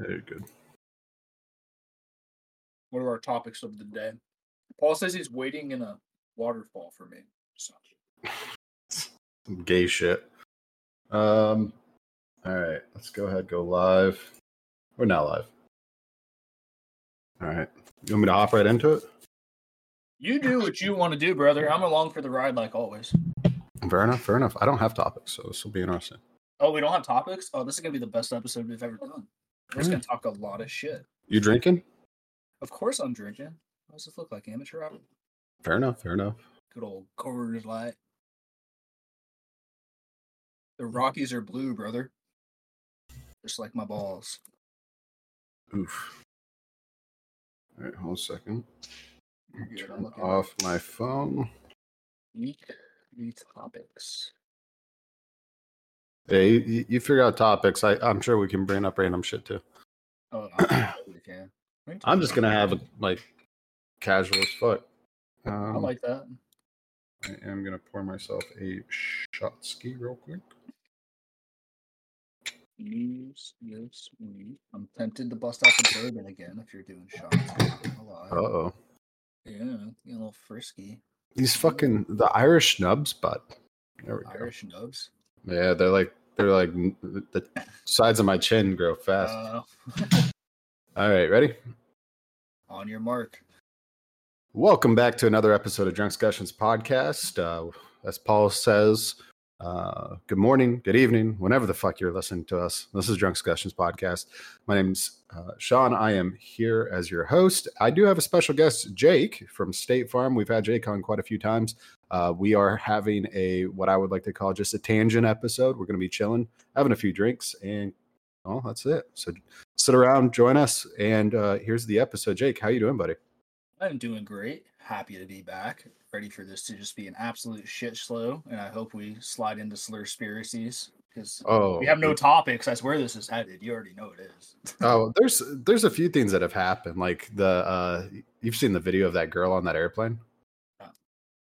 Very good. What are our topics of the day? Paul says he's waiting in a waterfall for me. So Some gay shit. Um. All right, let's go ahead. Go live. We're not live. All right. You want me to hop right into it? you do what you want to do, brother. I'm along for the ride like always. Fair enough. Fair enough. I don't have topics, so this will be interesting. Oh, we don't have topics? Oh, this is gonna be the best episode we've ever done. We're just gonna mm. talk a lot of shit. You drinking? Of course I'm drinking. What does this look like? Amateur hour? Fair enough. Fair enough. Good old Coors Light. The Rockies are blue, brother. Just like my balls. Oof. All right, hold a second. Good, Turn off my phone. Weekly topics. Hey, you, you figure out topics. I, I'm sure we can bring up random shit too. Oh, I. We can I'm just gonna have it like casual as fuck. I Um, like that. I am gonna pour myself a shot ski real quick. Use this week. I'm tempted to bust out the bourbon again if you're doing shots. Uh oh. Yeah, a little frisky. These fucking the Irish nubs, but there we go. Irish nubs. Yeah, they're like they're like the sides of my chin grow fast. Uh, All right, ready? on your mark. Welcome back to another episode of Drunk Discussions podcast. Uh, as Paul says, uh, good morning, good evening, whenever the fuck you're listening to us. This is Drunk Discussions podcast. My name's uh, Sean. I am here as your host. I do have a special guest, Jake from State Farm. We've had Jake on quite a few times. Uh, we are having a what I would like to call just a tangent episode. We're going to be chilling, having a few drinks, and oh, that's it. So sit around, join us, and uh, here's the episode. Jake, how you doing, buddy? I'm doing great. Happy to be back. Ready for this to just be an absolute shit slow. And I hope we slide into slur spiracies because Oh, we have no topics. That's where this is headed. You already know it is. Oh, there's there's a few things that have happened. Like the uh you've seen the video of that girl on that airplane.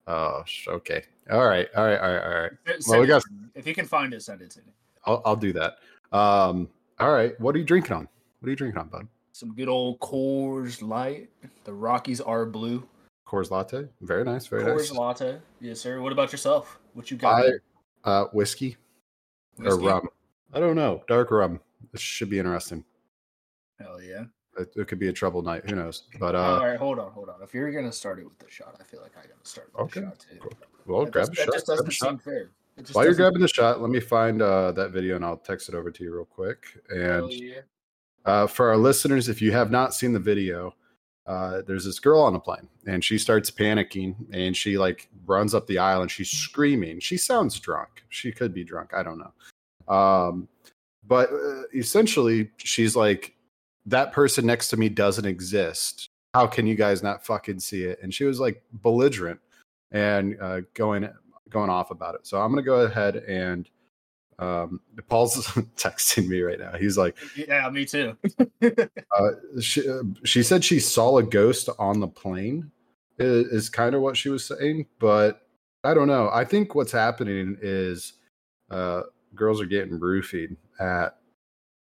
Oh, okay. All right, all right, all right, all right. Send Well, we got-. If you can find it, send it to me. I'll I'll do that. Um, all right. What are you drinking on? What are you drinking on, bud? Some good old Coors Light. The Rockies are blue. Coors latte. Very nice. Very Coors nice. Latte. Yes, sir. What about yourself? What you got? I uh whiskey, Whiskey? or rum. I don't know. Dark rum. This should be interesting. Hell yeah. It, it could be a trouble night. Who knows? But All uh, right, hold on, hold on. If you're gonna start it with the shot, I feel like I gotta start with Okay, the shot too. cool. well, That grab just, a that shot. just doesn't seem fair. While you're grabbing the shot, let me find uh, that video and I'll text it over to you real quick. And yeah. uh, for our listeners, if you have not seen the video, uh, there's this girl on the plane and she starts panicking and she like runs up the aisle and she's screaming. She sounds drunk. She could be drunk. I don't know. Um, but uh, essentially, she's like, that person next to me doesn't exist. How can you guys not fucking see it? And she was like belligerent and uh, going going off about it. So I'm gonna go ahead and um, Paul's texting me right now. He's like, Yeah, me too. uh, she, uh, she said she saw a ghost on the plane is, is kind of what she was saying but i don't know i think what's happening is uh, girls are getting roofied at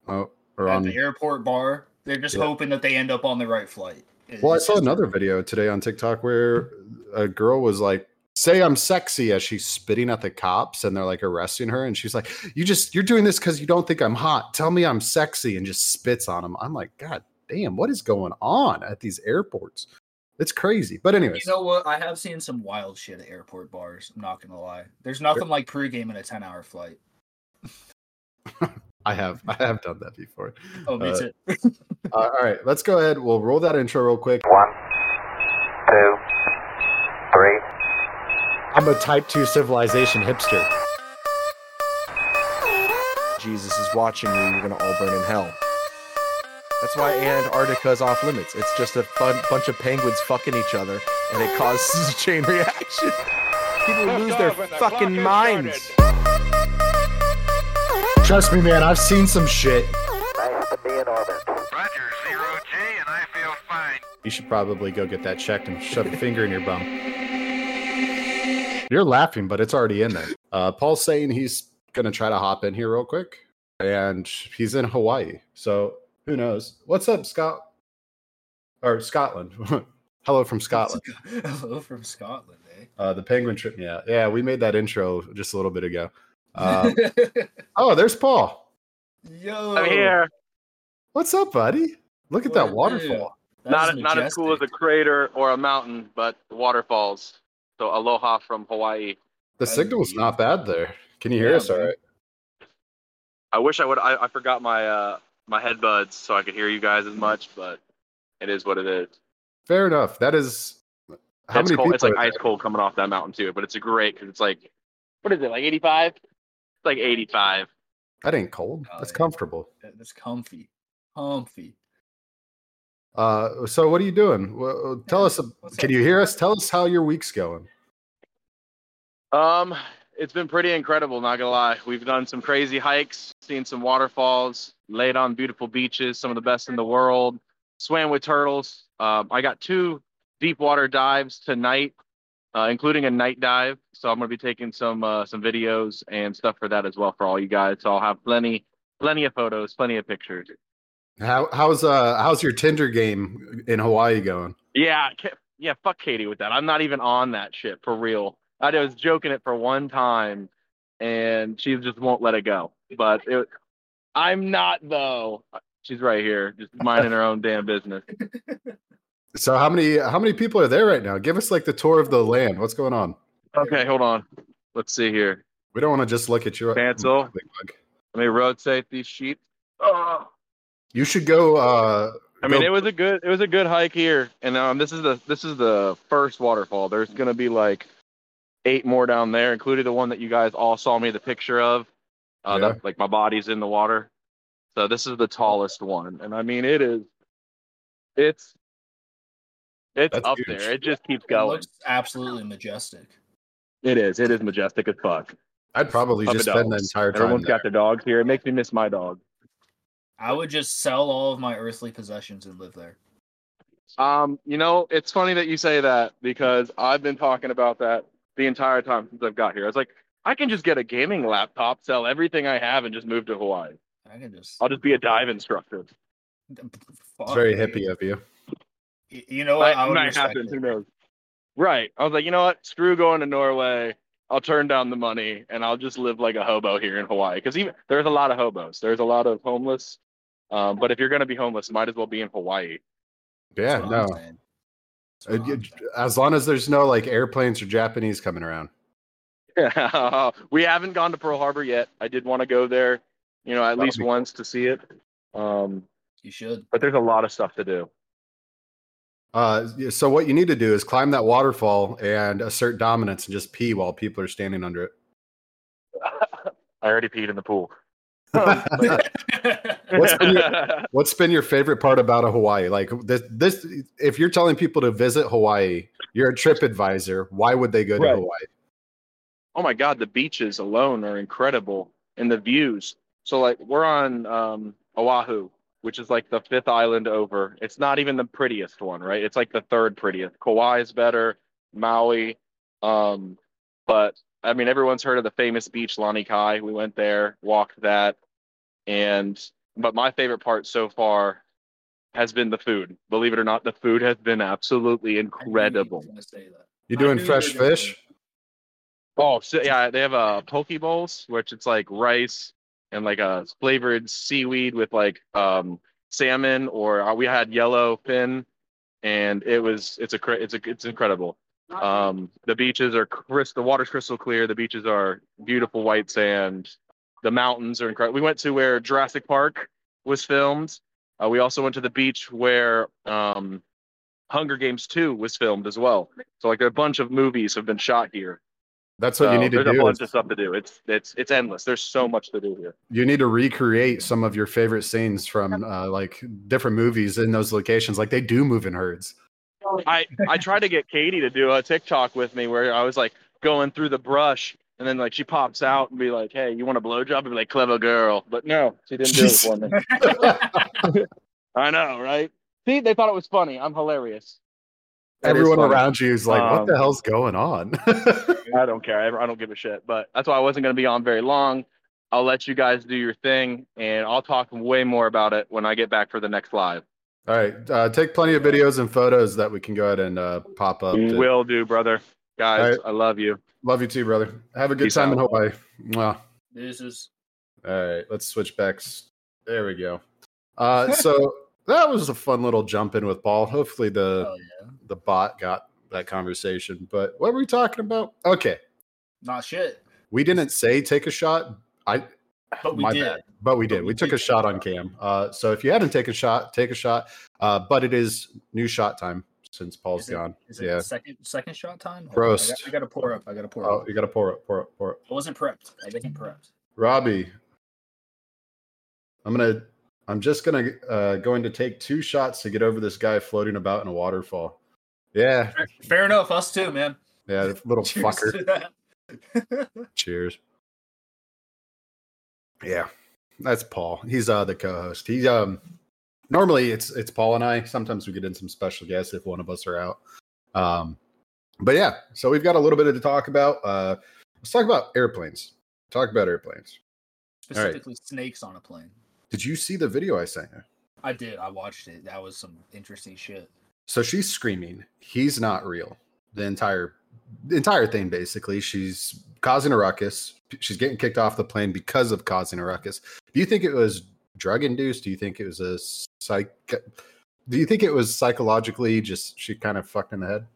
oh, or At on the airport bar, they're just Yeah. hoping that they end up on the right flight. It- well i saw another video today on tiktok where a girl was like say i'm sexy as she's spitting at the cops and they're like arresting her and she's like you just you're doing this because you don't think i'm hot tell me i'm sexy and just spits on them i'm like god damn what is going on at these airports it's crazy but anyways You know what? I have seen some wild shit at airport bars. I'm not gonna lie. There's nothing like pregame in a 10 hour flight. i have i have done that before Oh, me Uh, too. uh, all right let's go ahead we'll roll that intro real quick One, two, three. I'm a type 2 civilization hipster. Jesus is watching you, you're gonna all burn in hell. That's why Antarctica's off limits. It's just a fun bunch of penguins fucking each other, and it causes a chain reaction. People lose their fucking minds. Trust me, man, I've seen some shit. Nice to be in orbit. Roger, zero G, and I feel fine. you should probably go get that checked and shove a finger in your bum you're laughing but it's already in there uh, paul's saying he's gonna try to hop in here real quick and he's in hawaii so Who knows? What's up, Scott? Or Scotland? Hello from Scotland. Hello from Scotland, eh? Uh, the penguin trip. Yeah, yeah. We made that intro just a little bit ago. Uh, oh, there's Paul. Yo, I'm here. What's up, buddy? Look at What that waterfall. That Not not as cool as a crater or a mountain, but waterfalls. So aloha from Hawaii. The That is signal's not bad there. Can you hear Yeah, us all man. right? I wish I would. I, I forgot my uh my headbuds so I could hear you guys as much, but it is what it is. Fair enough. That is. How it's many cold. people? It's like ice there? cold coming off that mountain too, but it's a great because it's like what is it like 85? It's like 85. That ain't cold. Oh, That's yeah. comfortable. That's comfy, comfy. Uh, so what are you doing? Well, tell us. what's Can up? you hear us? Tell us how your week's going. Um, it's been pretty incredible, not gonna lie. We've done some crazy hikes, seen some waterfalls, laid on beautiful beaches, some of the best in the world, swam with turtles. Um, I got two deep water dives tonight, uh, including a night dive. So I'm gonna be taking some uh, some videos and stuff for that as well for all you guys. So I'll have plenty plenty of photos, plenty of pictures. How how's uh how's your Tinder game in Hawaii going? Yeah, yeah, fuck Katie with that. I'm not even on that shit for real. I was joking it for one time, and she just won't let it go. But it, I'm not though. She's right here, just minding her own damn business. So how many how many people are there right now? Give us like the tour of the land. What's going on? Okay, hold on. Let's see here. We don't want to just look at your Cancel. Let me rotate these sheets. Oh. You should go. uh I mean, go- it was a good it was a good hike here, and um, this is the this is the first waterfall. There's gonna be like eight more down there, including the one that you guys all saw me the picture of. Uh, Yeah. that, like my body's in the water. So this is the tallest one, and I mean it is. It's it's That's up huge. there. It just keeps It going. looks absolutely majestic. It is. It is majestic as fuck. I'd probably Up just and spend the entire time. Everyone's there. got their dogs here. It makes me miss my dog. I would just sell all of my earthly possessions and live there. Um, you know, it's funny that you say that because I've been talking about that the entire time since I've got here. I was like, I can just get a gaming laptop, sell everything I have, and just move to Hawaii. I can just. I'll just be a dive instructor. It's very hippie of you. You know what? Might, I would might happen. it. Who knows? Right. I was like, you know what? Screw going to Norway. I'll turn down the money and I'll just live like a hobo here in Hawaii. Because even there's a lot of hobos. There's a lot of homeless. Um, but if you're gonna be homeless, might as well be in Hawaii. Yeah, That's no. I'm saying. That's Uh, what I'm you- saying. As long as there's no like airplanes or Japanese coming around. Yeah, we haven't gone to Pearl Harbor yet. I did want to go there, you know, at That'll least be cool. once to see it. Um, You should. but there's a lot of stuff to do. Uh, so what you need to do is climb that waterfall and assert dominance and just pee while people are standing under it. I already peed in the pool. What's been your- What's been your favorite part about a Hawaii? Like this, this, if you're telling people to visit Hawaii, you're a trip advisor. Why would they go to Right. Hawaii? oh my god, the beaches alone are incredible and the views. So like we're on um, Oahu, which is like the fifth island over. It's not even the prettiest one, right? It's like the third prettiest. Kauai is better, Maui, um, but I mean everyone's heard of the famous beach Lanikai. We went there, walked that, and but my favorite part so far has been the food. Believe it or not, the food has been absolutely I knew you were incredible. gonna say that. You I doing fresh fish? Oh, so yeah, they have uh, poke bowls, which it's like rice and like a flavored seaweed with like um, salmon, or uh, we had yellow fin, and it was it's a it's a it's incredible. Um, the beaches are crystal, the water's crystal clear. The beaches are beautiful white sand. The mountains are incredible. We went to where Jurassic Park was filmed. Uh, we also went to the beach where um, Hunger Games 2 was filmed as well. So like a bunch of movies have been shot here. That's what you need to do. there's a bunch is of stuff to do. It's it's it's endless. There's so much to do here. you need to recreate some of your favorite scenes from uh, like different movies in those locations. Like they do move in herds. I I tried to get Katie to do a TikTok with me where I was like going through the brush and then like she pops out and be like, "Hey, you want a blowjob?" And be like, "Clever girl," but no, she didn't do it for me. I know, right? See, they thought it was funny. I'm hilarious. That is Everyone around you is like, "What the Um, hell's going on?" I don't care. I, I don't give a shit. But that's why I wasn't going to be on very long. I'll let you guys do your thing, and I'll talk way more about it when I get back for the next live. All right. Uh, take plenty of videos and photos that we can go ahead and uh, pop up. to- Will do, brother. Guys, All right. I love you. Love you too, brother. Have a good Peace time in out. Hawaii. Mwah. This is All right, let's switch back. There we go. Uh, so that was a fun little jump in with Paul. Hopefully the oh yeah. the bot got that conversation. But what were we talking about? Okay, Not shit. we didn't say take a shot. I But we my did. bad. But we But did. we We took did a shot on cam. Uh, so if you hadn't taken a shot, take a shot. Uh, but it is new shot time since Paul's Is it- gone. Is it Yeah. second second shot time? Roast. I, got, I gotta pour up. I gotta pour Oh, up. you got to pour it, pour it, pour it. I wasn't prepped. I wasn't prepped. Robbie, I'm gonna. I'm just gonna uh, going to take two shots to get over this guy floating about in a waterfall. Yeah, Fair, fair enough. Us too, man. yeah, little Cheers fucker. Cheers. Yeah, that's Paul. He's uh the co-host. He's um normally it's it's Paul and I. Sometimes we get in some special guests if one of us are out. Um, but yeah, so we've got a little bit to talk about. Uh, let's talk about airplanes. Talk about airplanes. right. Specifically, snakes on a plane. Did you see the video I sent you? I did. I watched it. That was some interesting shit. So she's screaming, "He's not real." The entire the entire thing basically. She's causing a ruckus. She's getting kicked off the plane because of causing a ruckus. Do you think it was drug induced? Do you think it was a psych? Do you think it was psychologically just she kind of fucked in the head?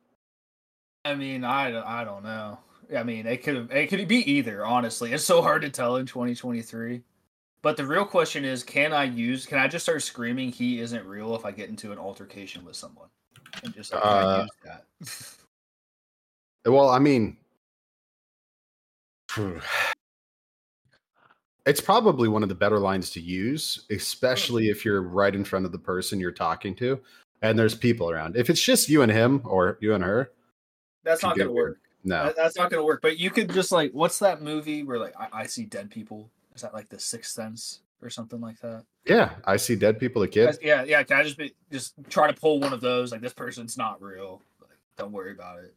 I mean, I, I don't know. I mean, it could it could be either. Honestly, it's so hard to tell in 2023. But the real question is, can I use? Can I just start screaming "He isn't real" if I get into an altercation with someone? And just like, Uh, use that? Well, I mean, it's probably one of the better lines to use, hmm. especially if you're right in front of the person you're talking to and there's people around. If it's just you and him or you and her, That's not gonna work. no. That- that's not gonna work. But you could just like, what's that movie where like I, I see dead people? Is that like The Sixth Sense or something like that? Yeah, I see dead people. A kid. Yeah, yeah. Can I just be just try to pull one of those? Like this person's not real. Like, don't worry about it.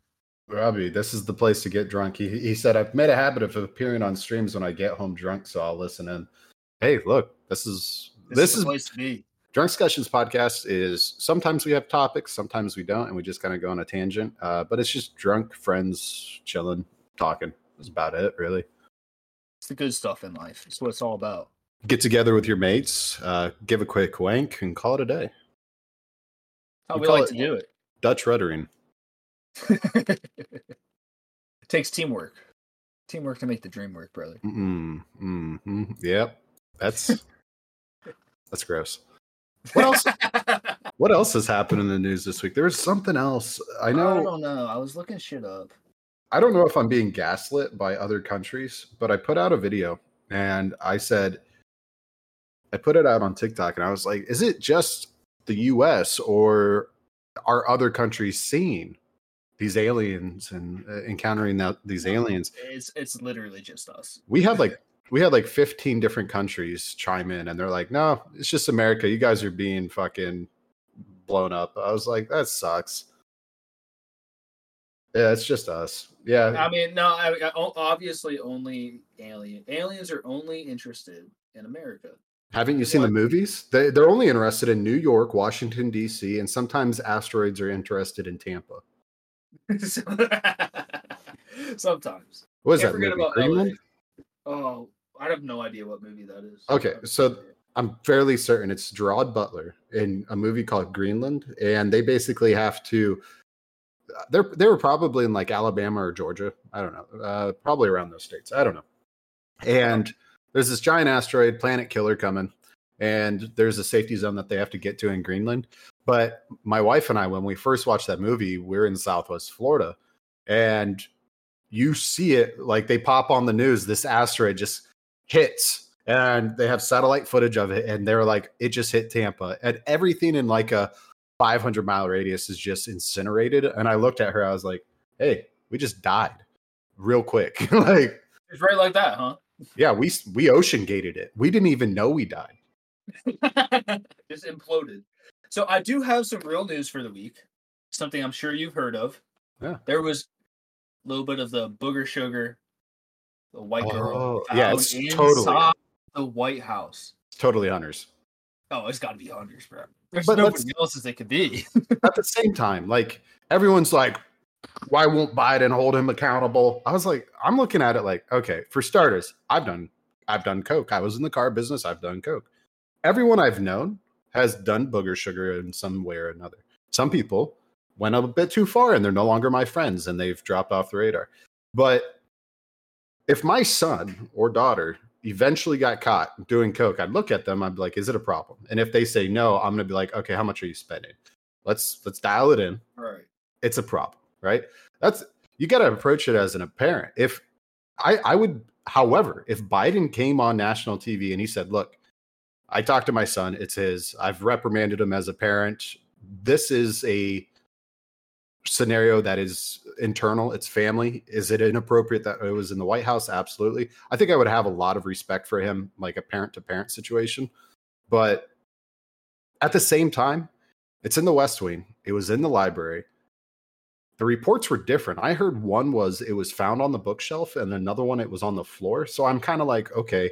Robbie, this is the place to get drunk. He, he said, I've made a habit of appearing on streams when I get home drunk, so I'll listen in. Hey, look, this is This, this, is, is, place to be. Drunk Discussions podcast is sometimes we have topics, sometimes we don't, and we just kind of go on a tangent. Uh, but it's just drunk friends chilling, talking. That's about it, really. It's the good stuff in life. It's what it's all about. Get together with your mates, uh, give a quick wank, and call it a day. How We we, like it- to do it. Dutch ruddering. It. takes teamwork. Teamwork to make the dream work, brother. Mm, mm, mm, yep, that's that's gross. What else? What else has happened in the news this week? There was something else. I know. I don't know. I was looking shit up. I don't know if I'm being gaslit by other countries, but I put out a video and I said, I put it out on TikTok and I was like, is it just the US or are other countries seeing these aliens and uh, encountering that, these aliens? It's it's literally just us. We had like, we had like 15 different countries chime in and they're like, no, it's just America. You guys are being fucking blown up. I was like, that sucks. Yeah, it's just us. Yeah. I mean, no. I, I, obviously, only alien aliens are only interested in America. Haven't you seen the movies? They, they're only interested in New York, Washington, D.C., and sometimes asteroids are interested in Tampa. Sometimes. What is Can't that movie? Greenland? Oh, I have no idea what movie that is. Okay, so I'm fairly certain it's Gerard Butler in a movie called Greenland, and they basically have to. They're they were probably in like Alabama or Georgia. I don't know. Uh, probably around those states. I don't know. And there's this giant asteroid, planet killer coming, and there's a safety zone that they have to get to in Greenland. But my wife and I, when we first watched that movie, we're in Southwest Florida, and you see it like they pop on the news. This asteroid just hits and they have satellite footage of it and they're like it just hit tampa and everything in like a 500 mile radius is just incinerated and i looked at her i was like hey we just died real quick like It's right like that, huh? yeah we we ocean gated it we didn't even know we died just imploded. So I do have some real news for the week. Something I'm sure you've heard of. Yeah. There was a little bit of the booger sugar The white girl. Oh, found yeah, it's totally- the White House. It's totally hunters. Oh, it's got to be Hunter's, bro. There's But nobody else as it could be. At the same time, like everyone's like, why won't Biden hold him accountable? I was like, I'm looking at it like, okay, for starters, I've done I've done coke. I was in the car business, I've done coke. Everyone I've known has done booger sugar in some way or another. Some people went a bit too far and they're no longer my friends and they've dropped off the radar. But if my son or daughter eventually got caught doing coke, I'd look at them, I'd be like, is it a problem? And if they say no, I'm gonna be like, okay, how much are you spending? Let's let's dial it in. right. It's a problem, right? That's you gotta approach it as an parent. If I I would however, if Biden came on national TV and he said, Look, I talked to my son, it's his, I've reprimanded him as a parent. This is a scenario that is internal, it's family. Is it inappropriate that it was in the White House? Absolutely. I think I would have a lot of respect for him, like a parent to parent situation. But at the same time, it's in the West Wing. It was in the library. The reports were different. I heard one was it was found on the bookshelf, and another one it was on the floor. So I'm kind of like, okay,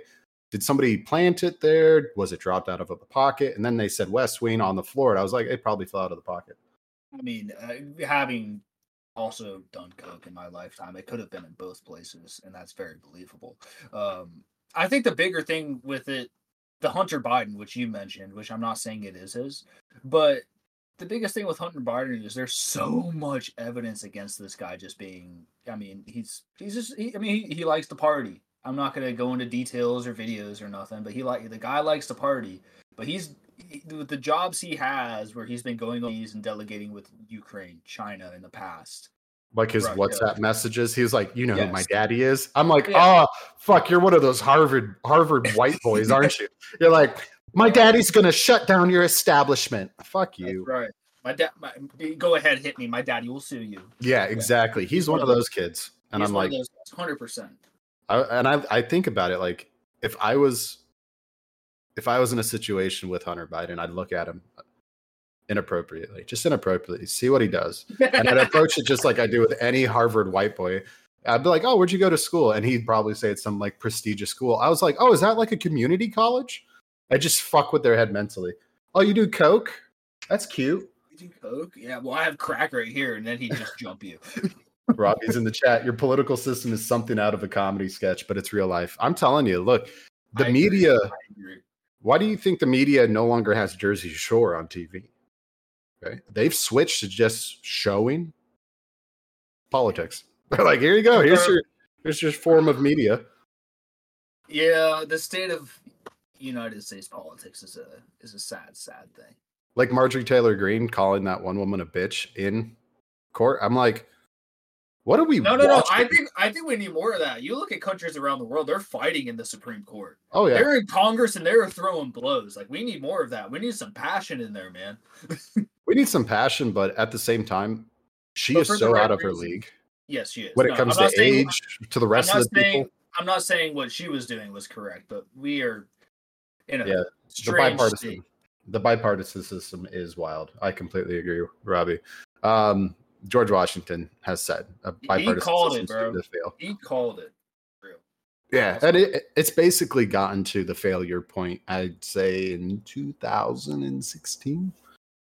did somebody plant it there? Was it dropped out of a pocket? And then they said West Wing on the floor. And I was like, it probably fell out of the pocket. I mean, uh, having also done coke in my lifetime, it could have been in both places, and that's very believable. Um, I think the bigger thing with it, the Hunter Biden, which you mentioned, which I'm not saying it is his, but the biggest thing with Hunter Biden is there's so much evidence against this guy just being. I mean, he's he's just. He, I mean, he, he likes to party. I'm not gonna go into details or videos or nothing, but he like the guy likes to party. But he's he- with the jobs he has, where he's been going overseas and delegating with Ukraine, China in the past. Like his. WhatsApp messages. He was like, you know who my daddy is? I'm like, Yeah. oh, fuck, you're one of those Harvard Harvard white boys, aren't you? You're like, my daddy's gonna shut down your establishment. Fuck That's you. right. My dad. My, go ahead, hit me. My daddy will sue you. Yeah, exactly. He's one of those kids. And He's I'm one like, hundred percent. I, and I, I think about it like if I was if I was in a situation with Hunter Biden, I'd look at him inappropriately, just inappropriately, see what he does, and I'd approach it just like I do with any Harvard white boy. I'd be like, "Oh, where'd you go to school?" And he'd probably say it's some like prestigious school. I was like, "Oh, is that like a community college?" I just fuck with their head mentally. Oh, you do coke? That's cute. You do coke? Yeah. Well, I have crack right here, and then he'd just jump you. Robbie's in the chat. Your political system is something out of a comedy sketch, but it's real life. I'm telling you, look, the I media. Why do you think the media no longer has Jersey Shore on TV? Okay. They've switched to just showing politics. They're like, here you go. Here's your here's your form of media. Yeah, the state of United States politics is a is a sad, sad thing. Like Marjorie Taylor Greene calling that one woman a bitch in court. I'm like, what are we No, no, no. I think I think we need more of that. You look at countries around the world; they're fighting in the Supreme Court. oh yeah. They're in Congress and they're throwing blows. Like we need more of that. We need some passion in there, man. We need some passion, but at the same time, she But is so out of her league Yes, she is. when No, it comes to saying- age, to the rest of the saying, people. I'm not saying what she was doing was correct, but we are in a Yeah, The bipartisan, state. the bipartisan system is wild. I completely agree, Robbie. Um, George Washington has said a bipartisan called it, bro. to fail. He called it. Real. Yeah, and it, it's basically gotten to the failure point. I'd say in 2016,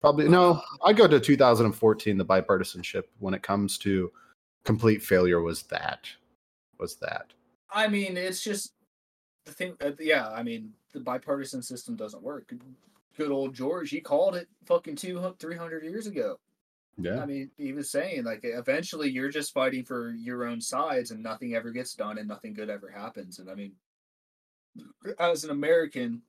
probably. No, I go to 2014. The bipartisanship when it comes to complete failure was that was that. I mean, it's just the thing. Uh, yeah, I mean, the bipartisan system doesn't work. Good old George, he called it fucking two, 300 years ago. Yeah, I mean, he was saying like eventually you're just fighting for your own sides and nothing ever gets done and nothing good ever happens. And I mean, as an American,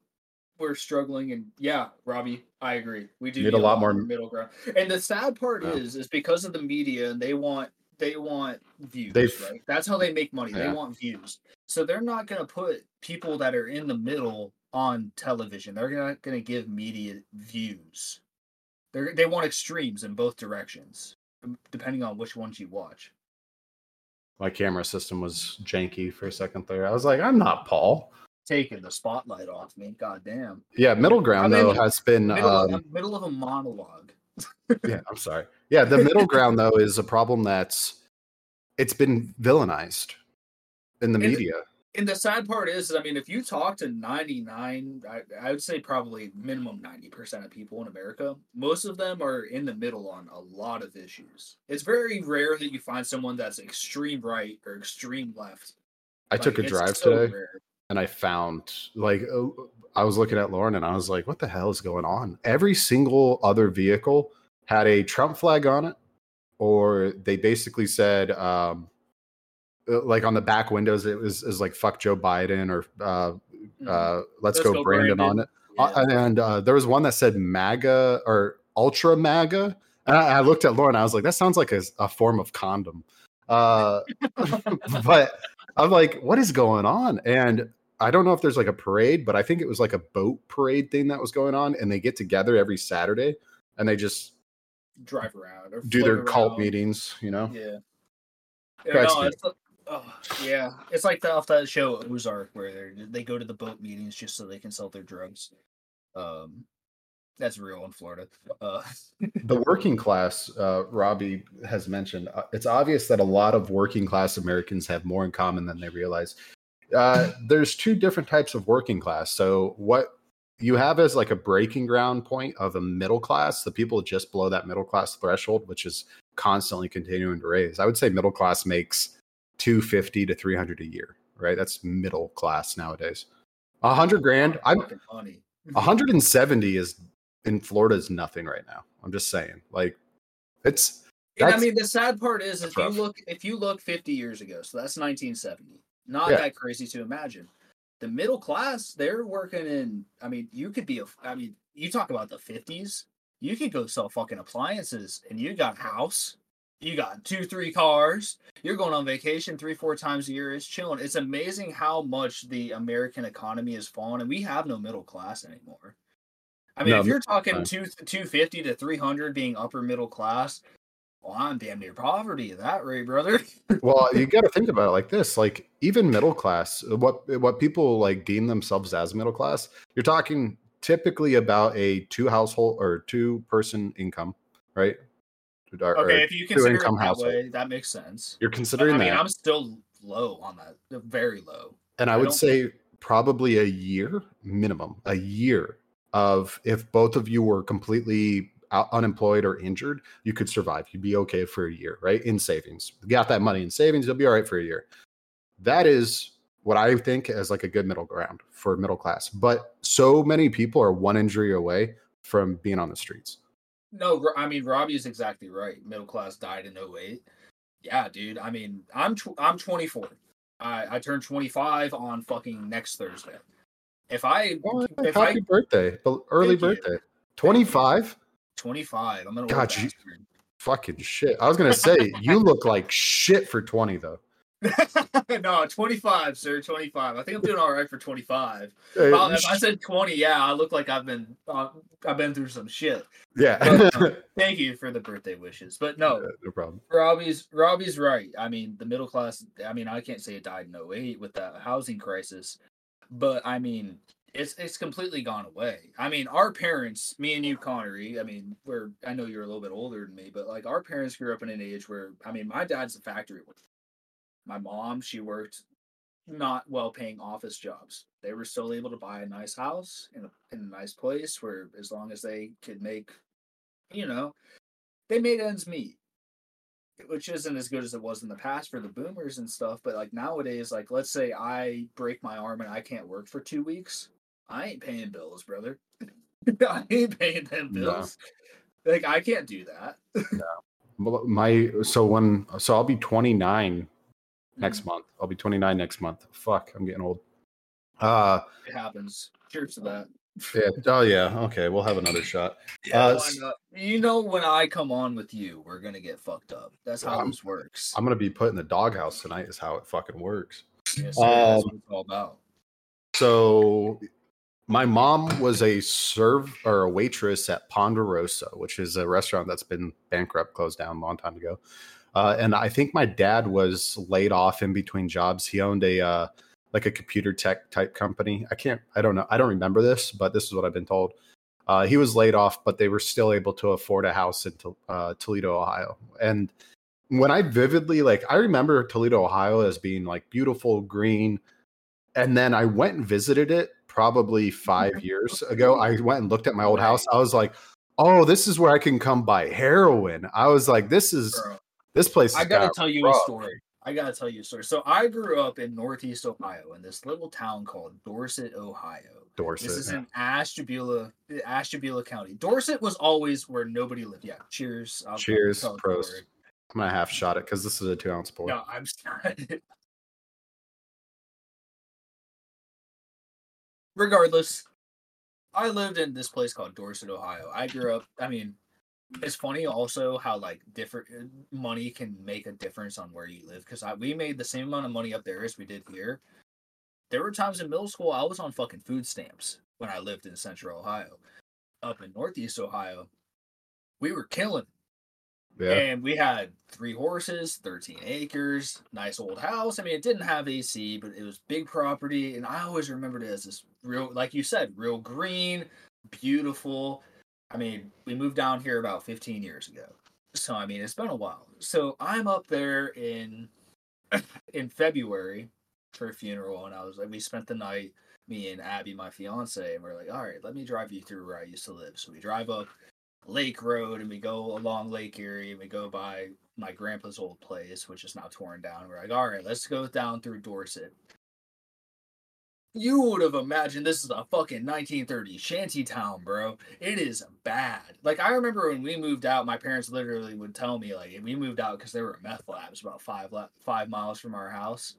we're struggling. And yeah, Robbie, I agree. We do Need a lot more- middle ground. And the sad part Yeah. is, is because of the media and they want they want views. They've- right? That's how they make money. They want views. So they're not going to put people that are in the middle on television. They're not going to give media views. They they want extremes in both directions, um, depending on which ones you watch. my camera system was janky for a second there. I was like, I'm not Paul. Taking the spotlight off me, goddamn. Yeah, middle ground in though has been. Middle, Um, of, middle of a monologue. yeah, I'm sorry. Yeah, the middle ground though is a problem that's it's been villainized. in the media. And the sad part is, I mean, if you talk to 99, I, I would say probably minimum 90% of people in America, most of them are in the middle on a lot of issues. It's very rare that you find someone that's extreme right or extreme left. I took a drive so today rare. and I found like uh, I was looking at Lauren and I was like, what the hell is going on? Every single other vehicle had a Trump flag on it, or they basically said, um, like on the back windows, it was is like "fuck Joe Biden" or uh, Mhm. uh, "Let's, go, Brandon, on it. Yeah. Uh, and uh, there was one that said MAGA or Ultra MAGA. And I, I looked at Lauren. I was like, that sounds like a, a form of condom. Uh, but I'm like, what is going on? And I don't know if there's like a parade, but I think it was like a boat parade thing that was going on. And they get together every Saturday and they just Drive around or do their float cult meetings, you know? Yeah. Yeah, no, it's, oh, yeah, it's like the, off that show Ozark where they they go to the boat meetings just so they can sell their drugs. Um, that's real in Florida. Uh, the working class uh, robbie has mentioned uh, it's obvious that a lot of working class americans have more in common than they realize. Uh, there's two different types of working class. So what you have as like a breaking ground point of a middle class. The people just below that middle class threshold which is constantly continuing to raise. I would say middle class makes 250 to 300 a year right that's middle class nowadays 100 grand i'm fucking money. 170 is in Florida is nothing right now. I'm just saying. Like it's I mean, the sad part is, if you look, if you look 50 years ago, so that's 1970. Not Yeah. that crazy to imagine. The middle class, they're working in. I mean, you could be a. I mean, you talk about the 50s. You could go sell fucking appliances, and you got house. You got two, three cars. You're going on vacation three, four times a year. It's chilling. It's amazing how much the American economy has fallen, and we have no middle class anymore. I mean, No, if you're talking no. two, 250 to 300 being upper middle class, well, I'm damn near poverty at that rate, brother. well, you got to think about it like this. Like even middle class, what what people like deem themselves as middle class, you're talking typically about a two household or two person income, right? Or Okay, if you consider it income that household. way, that makes sense. You're But, considering I mean, that, I'm still low on that, very low. and I I would say probably a year minimum, a year of if both of you were completely out, unemployed or injured, you could survive. You'd be okay for a year, right? In savings, you got that money in savings, you'll be all right for a year. That is what I think as like a good middle ground for middle class. But so many people are one injury away from being on the streets. No, I mean Robbie is exactly right. Middle class died in 08. Yeah, dude. I mean, I'm tw- I'm 24. I I turned 25 on fucking next Thursday. If I Oh, if happy I birthday, early birthday. 25? 25, I'm gonna. God, you- Fucking shit. I was to say, you look like shit for 20, though. no, 25, sir, 25. I think I'm doing all right for 25. Uh, Well, if I said 20, yeah, I look like I've been uh, I've been through some shit. yeah. But, um, thank you for the birthday wishes. But no, no problem. Robbie's Robbie's right. I mean, the middle class. I mean, I can't say it died in 08 with the housing crisis, but I mean, it's it's completely gone away. I mean, our parents, me and you, Connery. I mean, we're I know you're a little bit older than me, but like our parents grew up in an age where I mean, my dad's a factory worker. My mom, she worked not well-paying office jobs. They were still able to buy a nice house in a, in a nice place where, as long as they could make, you know, they made ends meet which isn't as good as it was in the past for the boomers and stuff. But like nowadays, like let's say I break my arm and I can't work for two weeks, I ain't paying bills, brother. I ain't paying them No. bills. Like I can't do that. Well, My so when so I'll be 29 next Mm. month. I'll be 29 next month. Fuck, I'm getting old. Uh It happens. Cheers to that. yeah. Oh yeah. Okay, we'll have another shot. Yeah, Uh, why not? You know, when I come on with you, we're gonna get fucked up. That's how I'm- this works. I'm gonna be put in the doghouse tonight. Is how it fucking works. Yes, sir, that's um, what it's all about. So my mom was a serve or a waitress at Ponderosa, which is a restaurant that's been bankrupt, closed down a long time ago. Uh, and I think my dad was laid off in between jobs. He owned a uh, like a computer tech type company. I can't, I don't know, I don't remember this, but this is what I've been told. Uh, he was laid off, but they were still able to afford a house in uh, Toledo, Ohio. And when I vividly like I remember Toledo, Ohio as being like beautiful green. And then I went and visited it probably five years ago. I went and looked at my old house. I was like, oh, this is where I can come buy heroin. I was like, this is Bro, this place. I gotta got tell you a story. I gotta tell you a story. So I grew up in Northeast Ohio in this little town called Dorset, Ohio. Dorset. This is in Ashtabula, Ashtabula County. Dorset was always where nobody lived. Yeah. Cheers. I'll- I'll Cheers, tell the pros. story. I'm gonna half shot it because this is a two ounce pour. No, I'm sorry. Regardless, I lived in this place called Dorset, Ohio. I grew up. I mean, it's funny also how like different uh, money can make a difference on where you live. Because we made the same amount of money up there as we did here. There were times in middle school I was on fucking food stamps when I lived in Central Ohio. Up in Northeast Ohio, we were killing. Yeah. And we had three horses, 13 acres, nice old house. I mean, it didn't have AC, but it was big property. And I always remembered it as this real, like you said, real green, beautiful. I mean, we moved down here about 15 years ago. So, I mean, it's been a while. So I'm up there in in February for a funeral. And I was like, we spent the night, me and Abby, my fiance, and we're like, all right, let me drive you through where I used to live. So we drive up Lake Road and we go along Lake Erie and we go by my grandpa's old place, which is now torn down. We're like, all right, let's go down through Dorset. You would have imagined this is a fucking 1930s shanty town, bro. It is bad. Like I remember when we moved out, my parents literally would tell me like we moved out because there were meth labs about five la- five miles from our house,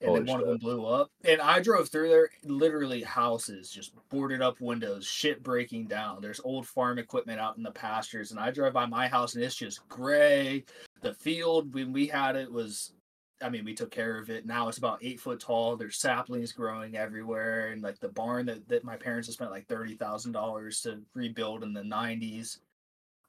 and Holy then one of them blew up. And I drove through there, literally houses just boarded up windows, shit breaking down. There's old farm equipment out in the pastures, and I drive by my house and it's just gray. The field when we had it was I mean, we took care of it. Now it's about eight foot tall. There's saplings growing everywhere, and like the barn that, that my parents have spent like thirty thousand dollars to rebuild in the '90s,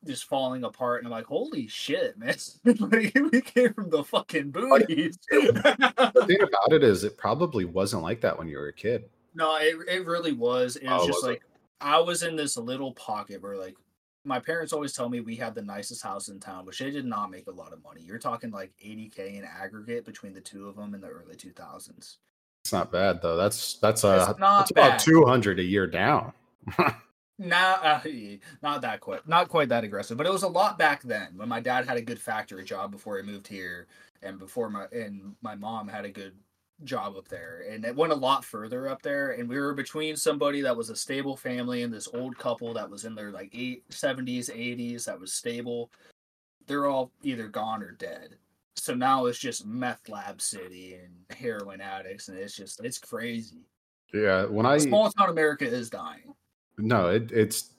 just falling apart. And I'm like, holy shit, man! like, we came from the fucking oh, boonies. the thing about it is, it probably wasn't like that when you were a kid. no, it it really was. It was Oh, just was it? like I was in this little pocket where like my parents always tell me we had the nicest house in town, which they did not make a lot of money. You're talking like 80k in aggregate between the two of them in the early 2000s. It's not bad though. That's that's uh It's not that's about two hundred a year down. Not, uh, not that quite, not quite that aggressive, but it was a lot back then when my dad had a good factory job before he moved here, and before my and my mom had a good job up there, and it went a lot further up there, and we were between somebody that was a stable family and this old couple that was in their like eight seventies, eighties that was stable. They're all either gone or dead. So now it's just meth lab city and heroin addicts, and it's just it's crazy. Yeah, when I Small town America is dying. no, it, it's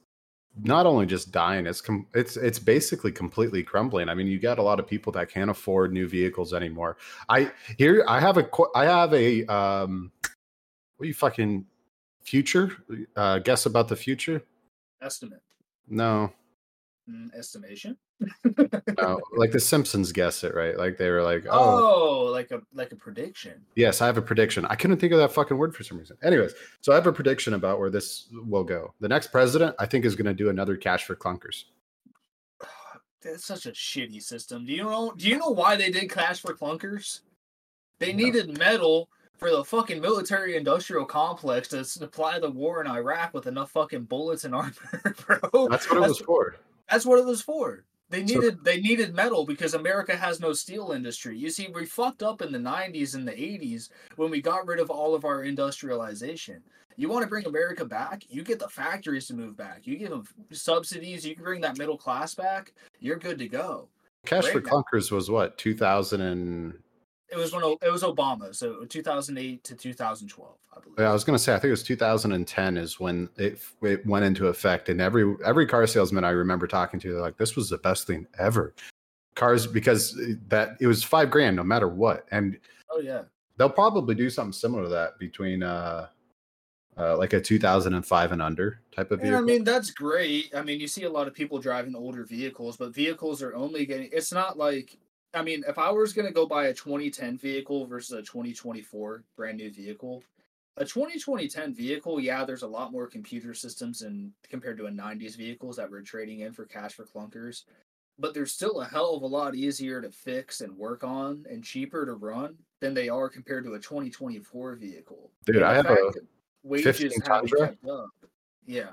not only just dying; it's com- it's it's basically completely crumbling. I mean, you got a lot of people that can't afford new vehicles anymore. I here I have a I have a um, what are you fucking future? Uh, guess about the future? Estimate. No, Mm, estimation. no, like the Simpsons guess it right. Like they were like, oh, Oh, like a like a prediction. Yes, I have a prediction. I couldn't think of that fucking word for some reason. Anyways, so I have a prediction about where this will go. The next president, I think, is going to do another cash for clunkers. That's such a shitty system. Do you know? Do you know why they did cash for Clunkers? They No. needed metal for the fucking military-industrial complex to supply the war in Iraq with enough fucking bullets and armor, bro. That's what it was for. That's what it was for. They So- needed they needed metal because America has no steel industry. You see, we fucked up in the '90s and the '80s when we got rid of all of our industrialization. You want to bring America back? You get the factories to move back. You give them subsidies. You can bring that middle class back. You're good to go. Cash for now. clunkers was what 2000 and It was when it was Obama, so 2008 to 2012, I believe. yeah, I was going to say I think it was 2010 is when it it went into effect, and every every car salesman I remember talking to, they're like, "This was the best thing ever." Cars because that it was five grand no matter what, and Oh yeah. they'll probably do something similar to that between uh, uh like a 2005 and under type of Yeah, vehicle. I mean that's great. I mean, you see a lot of people driving older vehicles, but vehicles are only getting. It's not like. I mean, if I was going to go buy a 2010 vehicle versus a 2024 brand new vehicle, a 2010 vehicle, yeah, there's a lot more computer systems and compared to a 90s vehicles that we're trading in for cash for clunkers. but they're still a hell of a lot easier to fix and work on and cheaper to run than they are compared to a 2024 vehicle. Dude, I have a 15 Tundra. Yeah.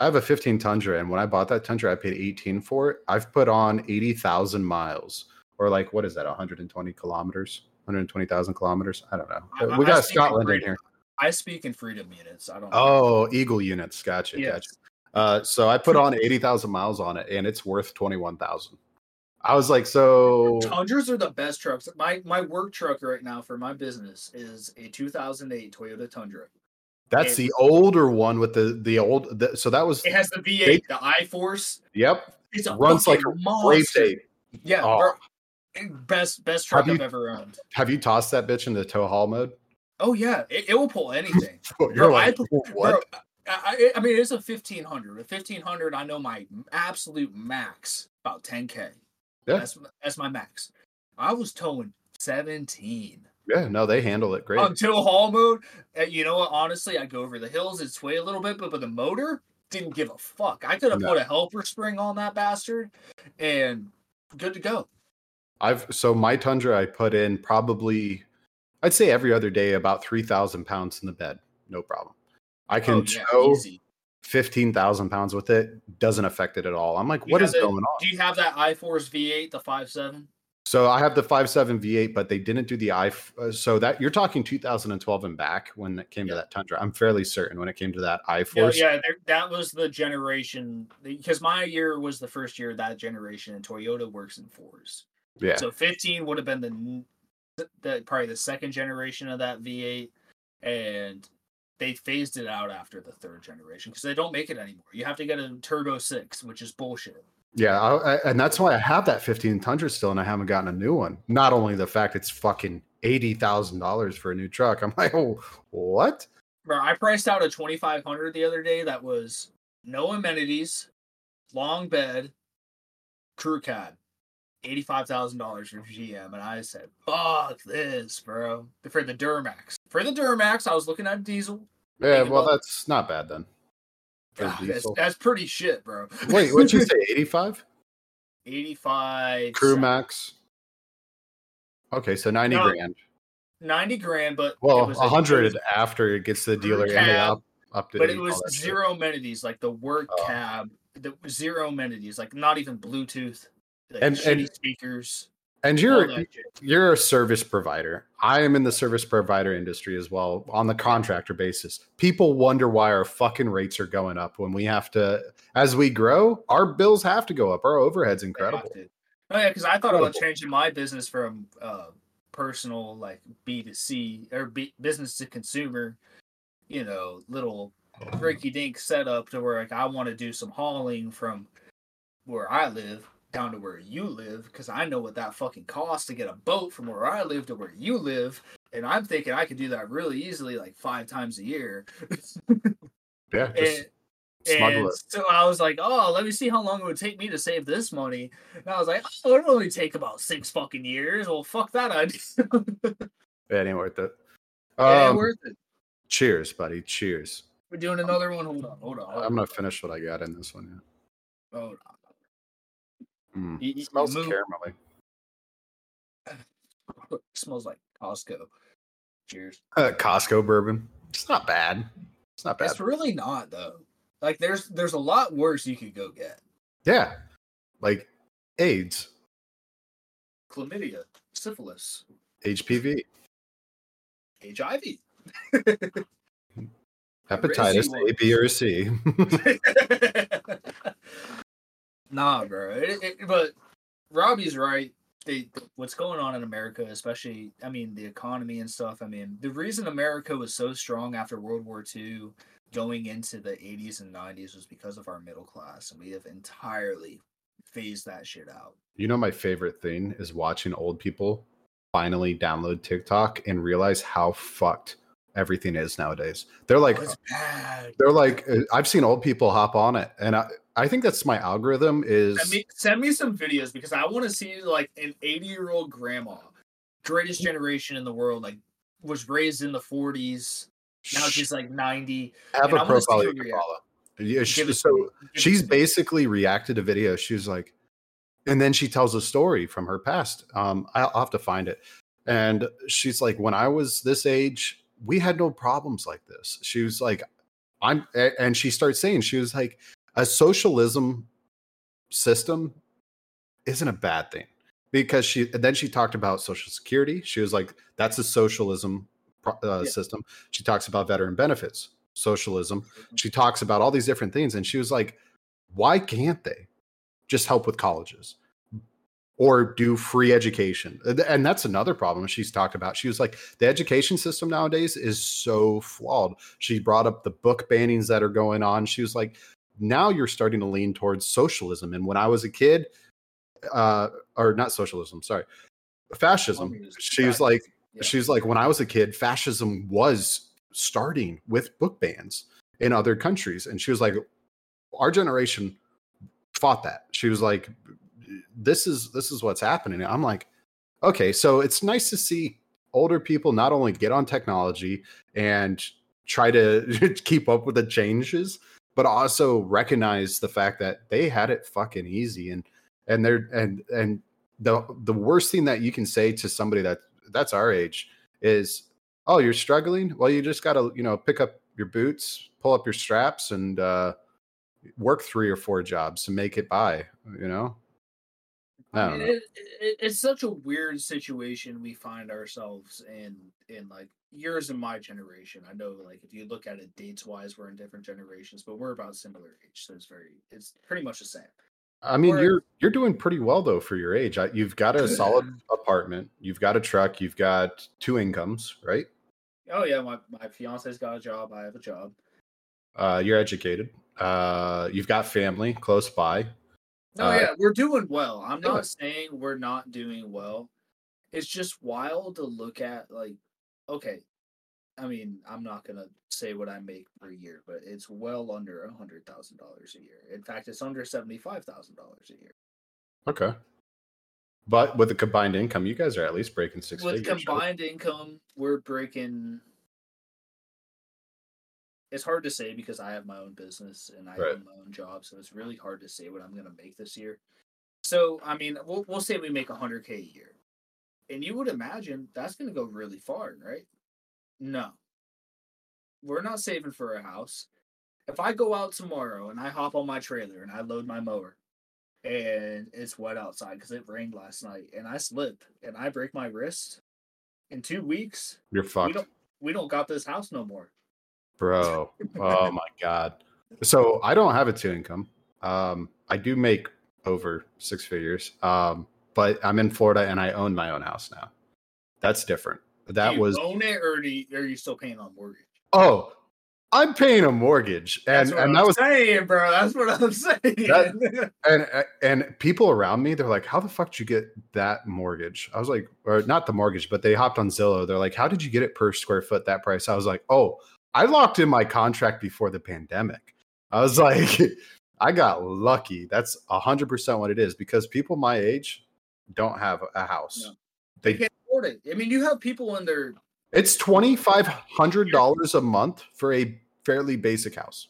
I have a 15 Tundra, and when I bought that Tundra, I paid 18 for it. I've put on 80,000 miles, or like what is that, 120 kilometers, 120,000 kilometers? I don't know. I- we got Scotland in here. I speak in freedom units. I don't. Oh, Eagle units. Gotcha. Yes. Gotcha. Uh, so I put on 80,000 miles on it, and it's worth 21,000. I was like, so Tundras are the best trucks. My my work truck right now for my business is a 2008 Toyota Tundra. that's the older one with the the old. The, so that was It has the V8, They- the iForce. yep. It's a Runs like a monster. Yeah, Oh. Best best truck Have I've ever owned. Have you tossed that bitch into tow haul mode? Oh yeah, it, it will pull anything. You're Bro, like, I- what? Bro, I, I, mean, it's a 1500. A 1500, I know my absolute max about 10k. Yeah. That's that's my max. I was towing 17 Yeah, no, they handle it great. until haul mode. uh, You know what? Honestly, I go over the hills. It's sway a little bit, but but the motor didn't give a fuck. I could have No. put a helper spring on that bastard, and good to go. I've so my Tundra, I put in probably, I'd say every other day about three thousand pounds in the bed, no problem. I can Oh, yeah, tow easy. fifteen thousand pounds with it, doesn't affect it at all. I'm like, You what is the- going on? Do you have that iForce V8, the five seven? So I have the five seven V8, but they didn't do the i. uh, So that you're talking 2012 and back when it came to that Tundra. I'm fairly certain when it came to that i Yeah, Force. yeah, that was the generation because my year was the first year of that generation, and Toyota works in fours. Yeah. So 15 would have been the, the probably the second generation of that V8, and they phased it out after the third generation because they don't make it anymore. You have to get a Turbo Six, which is bullshit. Yeah, I, I, and that's why I have that 15 Tundra still, and I haven't gotten a new one. Not only the fact it's fucking eighty thousand dollars for a new truck. I'm like, oh, what? Bro, I priced out a 2500 the other day that was no amenities, long bed, crew cab, $85,000 for GM. And I said, fuck this, bro. For the Duramax. For the Duramax, I was looking at diesel. Yeah, well, about- that's not bad then. Ah, that's, that's pretty shit, bro. Wait, what'd you say? 85 85. Crew seven. Max. Okay, so 90 No, grand. 90 grand, but. it Well, was a hundred it after it gets to the dealer and they cab, up up to But it was that shit. zero amenities, like the work Oh. cab, the zero amenities, like not even Bluetooth, like And- and speakers. And you're you're a service provider. I am in the service provider industry as well on the contractor basis. People wonder why our fucking rates are going up when we have to as we grow, our bills have to go up. Our overhead's incredible. Oh yeah, because I thought about changing my business from uh, personal like B to C or B, business to consumer. You know, little rinky dink setup to where like I want to do some hauling from where I live down to where you live because I know what that fucking costs to get a boat from where I live to where you live, and I'm thinking I could do that really easily, like five times a year. Yeah, just and, smuggle and it. so I was like, oh, let me see how long it would take me to save this money. And I was like, oh, it'll only take about six fucking years. Well, fuck that idea. It ain't worth it. yeah, Um, worth it. cheers, buddy. Cheers. We're doing another one. Hold on, hold on. Hold I'm gonna finish what I got in this one. Yeah. Hold on. Yeah. Mm. You- you- you smells move- caramelly. smells like Costco. Cheers. Uh, Costco bourbon. It's not bad. It's not bad. It's really not though. Like there's there's a lot worse you could go get. yeah, like AIDS, Chlamydia, syphilis, HPV, HIV. hepatitis. A, B, or C. nah, bro. It, it, but Robbie's right. They, what's going on in America, especially, I mean, the economy and stuff. I mean, the reason America was so strong after World War II, going into the 80s and 90s, was because of our middle class, and we have entirely phased that shit out. You know, my favorite thing is watching old people finally download TikTok and realize how fucked everything is nowadays. They're like, bad. they're like, uh, I've seen old people hop on it, and I, I think that's my algorithm is. Send me, send me some videos because I want to see like an 80 year old grandma, greatest generation in the world, like was raised in the 40s. Now she's like 90. have a profile you follow. Yeah, she- it so. She's basically reacted to video. She was like, and then she tells a story from her past. Um, I'll, I'll have to find it. And she's like, when I was this age, we had no problems like this. She was like, I'm, and she starts saying, she was like, a socialism system isn't a bad thing because she, and then she talked about social security. She was like, that's a socialism uh, Yeah. system. She talks about veteran benefits, socialism. She talks about all these different things. And she was like, why can't they just help with colleges? or do free education. And- And that's another problem she's talked about. She was like, the education system nowadays is so flawed. She brought up the book bannings that are going on. She was like, now you're starting to lean towards socialism. And when I was a kid, uh, or not socialism, sorry, fascism. She was like, yeah. she's like, when I was a kid, fascism was starting with book bans in other countries. And she was like, our generation fought that. She was like, this is this is what's happening. I'm like, okay, so it's nice to see older people not only get on technology and try to keep up with the changes, but also recognize the fact that they had it fucking easy and and they're and and the the worst thing that you can say to somebody that that's our age is oh you're struggling well you just got to you know pick up your boots pull up your straps and uh work three or four jobs to make it by you know I I don't mean, know. it, it, it's such a weird situation we find ourselves in. In like yours and my generation, I know like if you look at it dates wise, we're in different generations, but we're about similar age, so it's very, it's pretty much the same. I mean, you're you're doing pretty well though for your age. I, you've got a solid apartment, you've got a truck, you've got two incomes, right? Oh yeah, my my fiance's got a job. I have a job. Uh, you're educated. Uh, you've got family close by. No, Uh, yeah, we're doing well. I'm not saying we're not doing well. It's just wild to look at. Like, okay, I mean, I'm not gonna say what I make per year, but it's well under a hundred thousand dollars a year. In fact, it's under seventy five thousand dollars a year. Okay. But with the combined income, you guys are at least breaking six With figures. right? combined income, we're breaking. It's hard to say because I have my own business and I Right. own my own job, so it's really hard to say what I'm going to make this year. So, I mean, we'll we'll say we make 100k a year, and you would imagine that's going to go really far, right? No, we're not saving for a house. If I go out tomorrow and I hop on my trailer and I load my mower, and it's wet outside because it rained last night, and I slip and I break my wrist, in two weeks You're we fucked, don't we don't got this house no more. bro. Oh my god. So I don't have a two income. Um, I do make over six figures. Um, but I'm in Florida and I own my own house now. That's different. That you was own it or you, are you still paying on mortgage? oh, I'm paying a mortgage, and That's what and I'm that was saying, bro. That's what I'm saying. and and people around me they're like how the fuck did you get that mortgage i was like or not the mortgage but they hopped on zillow they're like how did you get it per square foot that price i was like oh i locked in my contract before the pandemic i was like i got lucky that's 100% what it is because people my age don't have a house No. they they can't afford it. I mean, you have people in their it's $2500 a month for a fairly basic house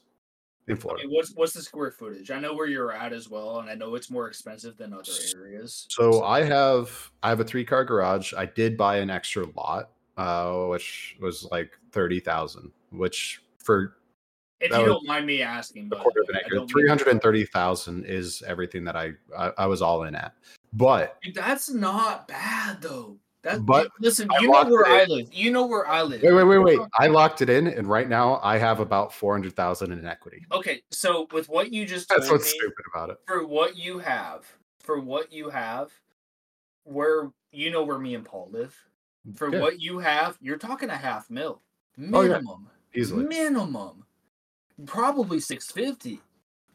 in florida mean, what's what's the square footage? I know where you're at as well, and I know it's more expensive than other areas. So I have I have a three car garage. I did buy an extra lot, uh, which was like thirty thousand, which for if that you don't mind me asking, a by the quarter of an acre, don't mean three hundred and thirty thousand is everything that I, I I was all in at. But Dude, That's not bad though. That But listen, I you know where I live. You know where I live. wait, wait, wait, wait! I locked it in, and right now I have about four hundred thousand in equity. Okay, so with what you just told That's what's me, stupid about it. for what you have, for what you have, where you know where me and Paul live, for Yeah. what you have, you're talking a half mil Oh, yeah. minimum, Easily, minimum, probably six fifty.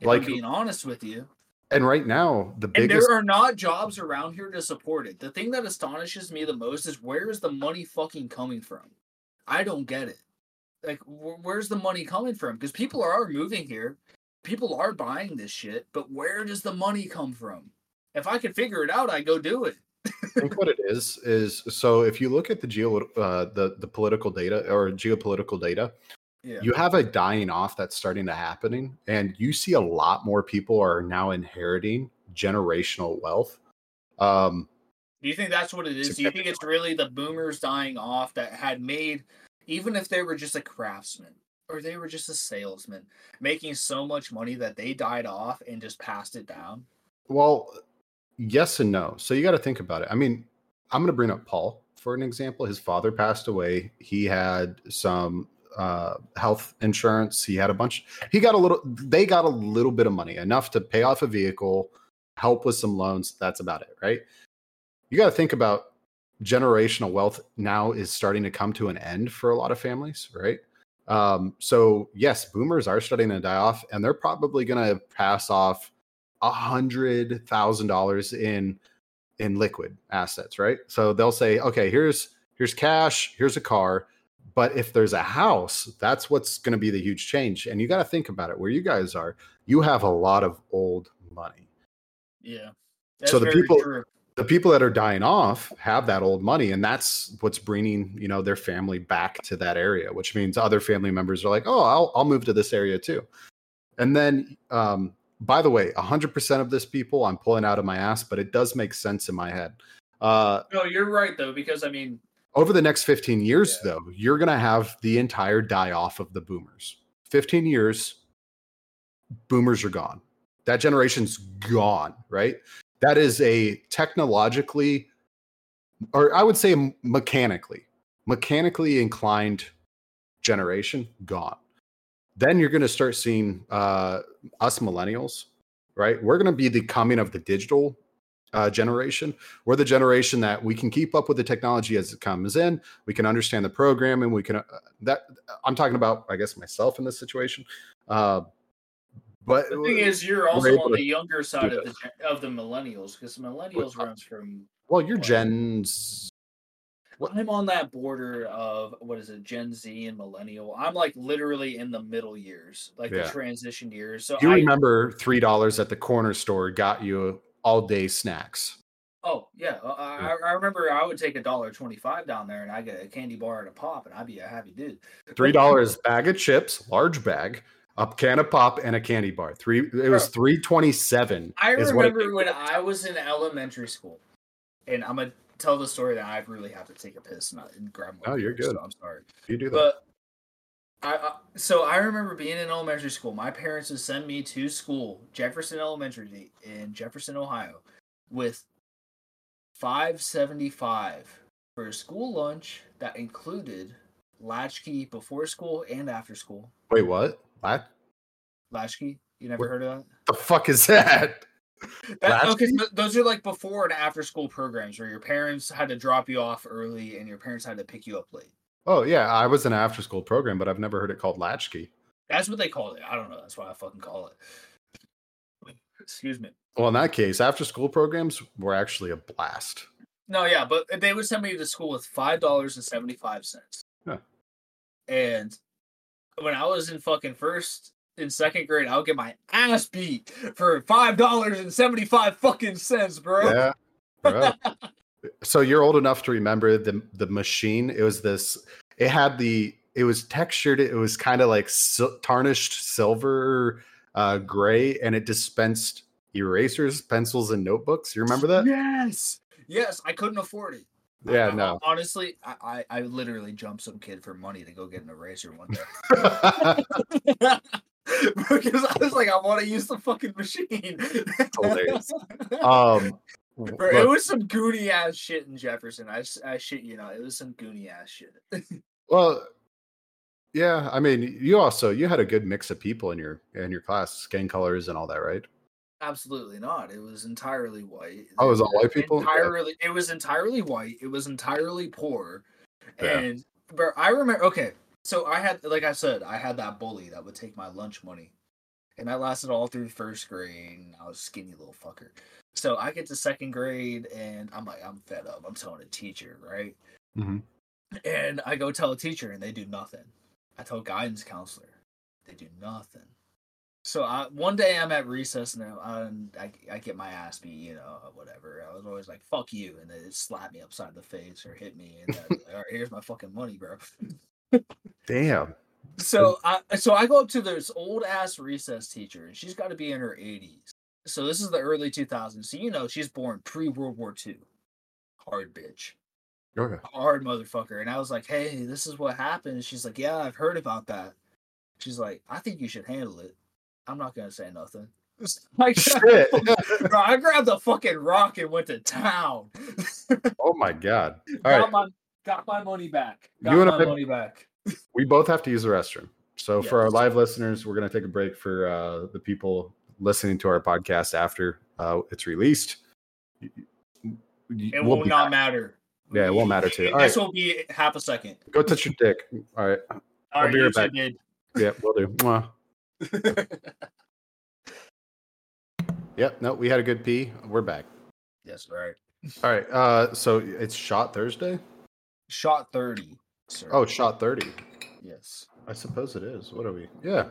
If Like- I'm being honest with you, and right now the biggest and there are not jobs around here to support it. The thing that astonishes me the most is where is the money fucking coming from? I don't get it. Like, wh- where's the money coming from? Because people are moving here, people are buying this shit, but where does the money come from? If I could figure it out, I go do it. I think what it is is so if you look at the geo uh, the the political data or geopolitical data, Yeah. you have a dying off that's starting to happening, and you see a lot more people are now inheriting generational wealth. Um, Do you think that's what it is? Do you think it's really the boomers dying off that had made, even if they were just a craftsman or they were just a salesman, making so much money that they died off and just passed it down? well, yes and no. So you got to think about it. I mean, I'm going to bring up Paul for an example. His father passed away. He had some uh, health insurance. He had a bunch. He got a little. They got a little bit of money, enough to pay off a vehicle, help with some loans. That's about it, right? You got to think about generational wealth now is starting to come to an end for a lot of families, right? Um, so yes, boomers are starting to die off, and they're probably going to pass off a hundred thousand dollars in in liquid assets, right? So they'll say, okay, here's here's cash, here's a car, but if there's a house, that's what's going to be the huge change. And you got to think about it. Where you guys are, you have a lot of old money. Yeah. So the people- true. The people that are dying off have that old money, and that's what's bringing you know their family back to that area. Which means other family members are like, "Oh, I'll I'll move to this area too." And then, um, by the way, 100% of this people, I'm pulling out of my ass, but it does make sense in my head. Uh, No, you're right though, because I mean, over the next 15 years though you're going to have the entire die off of the boomers. 15 years boomers are gone. That generation's gone right? That is a technologically or i would say mechanically mechanically inclined generation gone. Then you're going to start seeing uh, us millennials right? We're going to be the coming of the digital uh, generation we're the generation that we can keep up with the technology as it comes in we can understand the programming we can uh, that i'm talking about i guess myself in this situation uh, but the thing is, you're also on the younger side of the of the millennials because millennials runs from. well you're gens What- I'm on that border of what is it, Gen Z and millennial. I'm like literally in the middle years, like Yeah. the transition years. So you I, remember three dollars at the corner store got you all day snacks oh yeah, uh, I, I remember I would take a dollar twenty five down there and I get a candy bar and a pop and I'd be a happy dude. three dollars bag of chips large bag a can of pop and a candy bar three it was Bro. 327 I what it remember when. I was in elementary school, and I'm gonna tell the story that I really have to take a piss and, I- and grab my. Oh, you're good. So I'm sorry, you do that but I, I so I remember being in elementary school. My parents would send me to school, Jefferson Elementary in Jefferson, Ohio, with five seventy five for a school lunch that included latchkey before school and after school. wait what Latchkey, you never What- heard of that? the fuck is that That, okay, so those are like before and after school programs where your parents had to drop you off early and your parents had to pick you up late. Oh yeah, I was in an after school program, but I've never heard it called latchkey. That's what they call it. I don't know. That's why I fucking call it. Excuse me. Well, in that case, after school programs were actually a blast. No, yeah, but they would send me to school with five dollars and seventy five cents. Huh. And when I was in fucking first in second grade, I would get my ass beat for five dollars and seventy five fucking cents, bro. Yeah. bro. so you're old enough to remember the the machine. It was this. It had the. It was textured. It was kind of like sil- tarnished silver, uh, gray, and it dispensed erasers, pencils, and notebooks. You remember that? Yes. Yes, I couldn't afford it. Yeah. I- No. Honestly, I, I I literally jumped some kid for money to go get an eraser one day. because I was like, I want to use the fucking machine. um. Bro, it was some goony ass shit in Jefferson. I, I shit you know, it was some goony ass shit. well. Yeah, I mean, you also you had a good mix of people in your in your class, skin colors and all that, right? Absolutely not. It was entirely white. Oh, it was all white people? Yeah. Entirely. It was entirely white. It was entirely poor. Yeah. And bro, I remember. Okay, so I had, like I said, I had that bully that would take my lunch money, and that lasted all through first grade. And I was a skinny little fucker. So I get to second grade, and I'm like, I'm fed up. I'm telling a teacher, right? Mhm. And I go tell a teacher, and they do nothing. I tell guidance counselor, they do nothing. So I, one day I'm at recess and I, and I, I get my ass beat, you know, whatever. I was always like, "Fuck you," and then it slapped me upside the face or hit me, and then, all right, here's my fucking money, bro. Damn. So I so I go up to this old ass recess teacher, and she's got to be in her 80s. So this is the early 2000s. So you know she's born pre World War II. Hard bitch, oh, Okay. hard motherfucker. And I was like, hey, this is what happened. And she's like, yeah, I've heard about that. She's like, I think you should handle it. I'm not gonna say nothing. I Shit. Bro, I grabbed the fucking rock and went to town. oh my god. All got right. my got my money back. Got You my I- money back. We both have to use the restroom. So for our live listeners, we're going to take a break for uh, the people listening to our podcast after uh, it's released. It we'll will not back. matter. Yeah, it won't matter too. All This right, will be half a second. go touch your dick. All right. All I'll right, be right back. did. Yeah, we'll do. Yep. No, we had a good pee. We're back. yes, All right. All right. Uh, so it's shot Thursday. Shot 30. Sir. Oh, shot thirty. yes. I suppose it is. What are we? Yeah.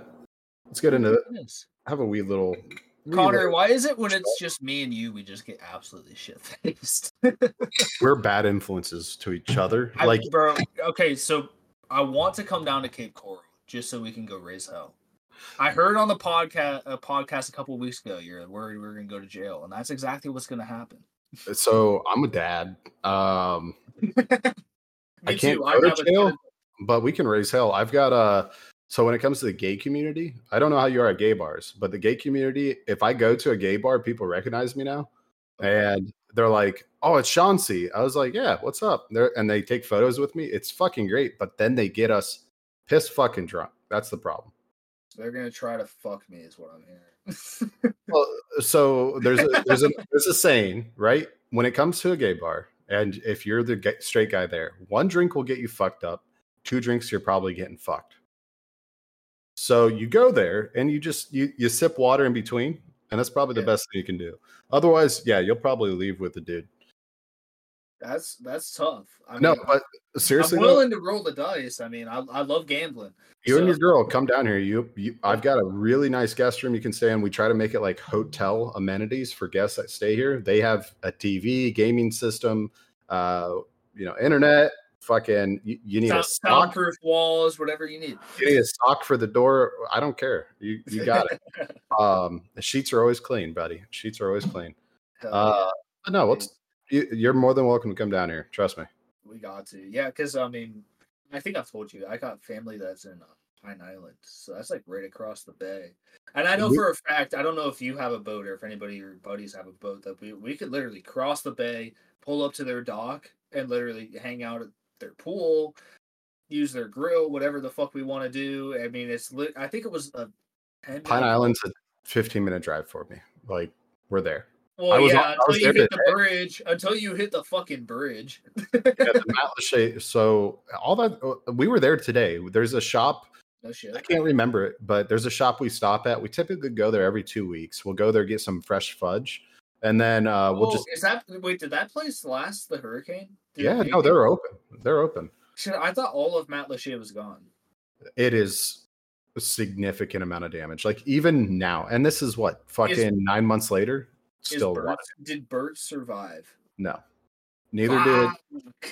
Let's get into it. Yes. Have a wee little. wee Connor, little- why is it when it's just me and you, we just get absolutely shit faced? we're bad influences to each other. Like, bro, okay, so I want to come down to Cape Coral just so we can go raise hell. I heard on the podcast a podcast a couple weeks ago you're worried we are gonna go to jail, and that's exactly what's gonna happen. so I'm a dad. Um, I can't too. go to a jail. but we can raise hell. I've got uh so when it comes to the gay community, I don't know how you are at gay bars, but the gay community, if I go to a gay bar, people recognize me now. And they're like, Oh, it's Chauncey. I was like, Yeah, what's up? They're, and they take photos with me. It's fucking great. But then they get us pissed fucking drunk. That's the problem. They're gonna try to fuck me, is what I'm hearing. Well, so there's a, there's a there's a saying, right? When it comes to a gay bar, and if you're the straight guy there, one drink will get you fucked up. Two drinks, you're probably getting fucked. So you go there and you just you you sip water in between, and that's probably the Yeah. best thing you can do. Otherwise, yeah, you'll probably leave with the dude. That's that's tough. I No, mean, but seriously, I'm willing to roll the dice. I mean, I, I love gambling. you and your girl come down here. You, you, I've got a really nice guest room you can stay in. We try to make it like hotel amenities for guests that stay here. They have a TV, gaming system, uh, you know, internet. Fucking, you, you need a sock. soundproof walls, whatever you need. You need a sock for the door. I don't care. You, you got it. Um, the sheets are always clean, buddy. Sheets are always clean. Uh, no, let's. You, you're more than welcome to come down here. Trust me. We got to, yeah, because I mean, I think I've told you, I got family that's in uh, Pine Island, so that's like right across the bay. And I know We- for a fact, I don't know if you have a boat or if anybody your buddies have a boat that we we could literally cross the bay, pull up to their dock, and literally hang out at their pool, use their grill, whatever the fuck we want to do. I mean, it's lit. I think it was a 10 Pine Island's a 15 minute drive for me. Like we're there. Well, I was yeah, I until was you hit the today. bridge, until you hit the fucking bridge. yeah, the. So all that uh, we were there today. There's a shop. No shit. I can't remember it, but there's a shop we stop at. We typically go there every two weeks. We'll go there get some fresh fudge, and then uh, we'll oh, just is that wait? Did that place last the hurricane? Did yeah. No, they're open. They're open. Shit, I thought all of Matlacha was gone. It is a significant amount of damage. Like even now, and this is what fucking nine months later. Is Still, Bert, of- did Bert survive? no. Neither did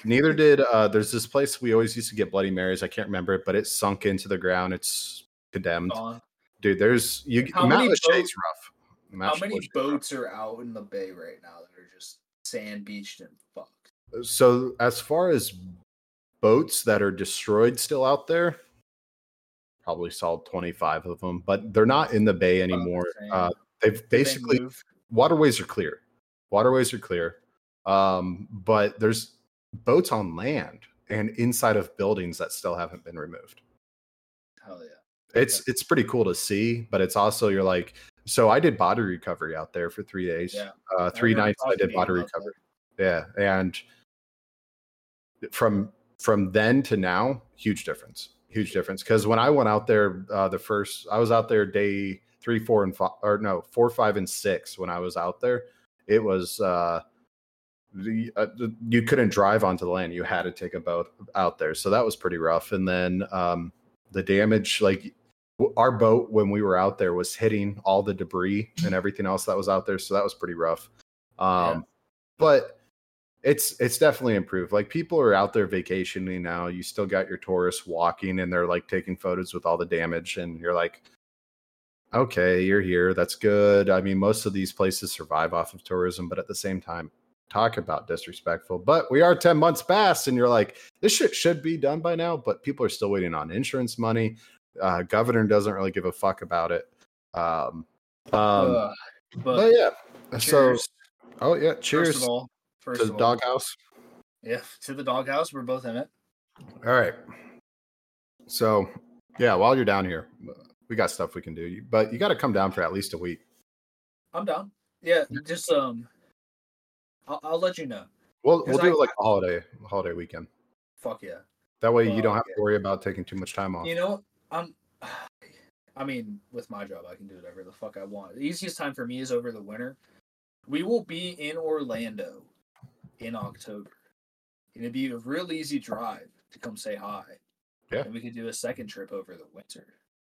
neither did uh there's this place we always used to get bloody marys i can't remember it but it's sunk into the ground it's condemned Gone. dude there's you How Mount many boats- rough How many Lachey's rough. boats are out in the bay right now that are just sand beached and fucked? so as far as boats that are destroyed still out there probably saw 25 of them but they're not in the bay anymore same. uh they've Did they basically move? Waterways are clear. Waterways are clear. Um but there's boats on land and inside of buildings that still haven't been removed. Hell yeah. it's it's pretty cool to see but it's also you're like so i did body recovery out there for three days. Yeah. uh three remember nights i did body about that. recovery. Yeah and from from then to now huge difference. Huge difference. Because when i went out there uh the first i was out there day three four and five or no four five and six when i was out there. It was uh the, uh, the- you couldn't drive onto the land. You had to take a boat out there. So that was pretty rough. And then um the damage like our boat when we were out there was hitting all the debris and everything else that was out there. So that was pretty rough. Um Yeah. but it's it's definitely improved. Like people are out there vacationing now. You still got your tourists walking and they're like taking photos with all the damage and you're like okay, you're here. That's good. I mean, most of these places survive off of tourism, but at the same time, talk about disrespectful. But we are 10 months past, and you're like, this shit should be done by now, but people are still waiting on insurance money. Uh, governor doesn't really give a fuck about it. Um, um, Ugh, but but yeah, so oh yeah, cheers First cheers of all, first to the doghouse. Yeah, to the doghouse. We're both in it. All right. So, yeah, while you're down here, we got stuff we can do, but you got to come down for at least a week. I'm down. Yeah, just um, I'll, I'll let you know. We'll we'll do I- it like a holiday holiday weekend. Fuck yeah. That way you don't have to worry about taking too much time off. You know, I'm. I mean, with my job, I can do whatever the fuck I want. The easiest time for me is over the winter. We will be in Orlando in October. It'd be a real easy drive to come say hi. Yeah. And we could do a second trip over the winter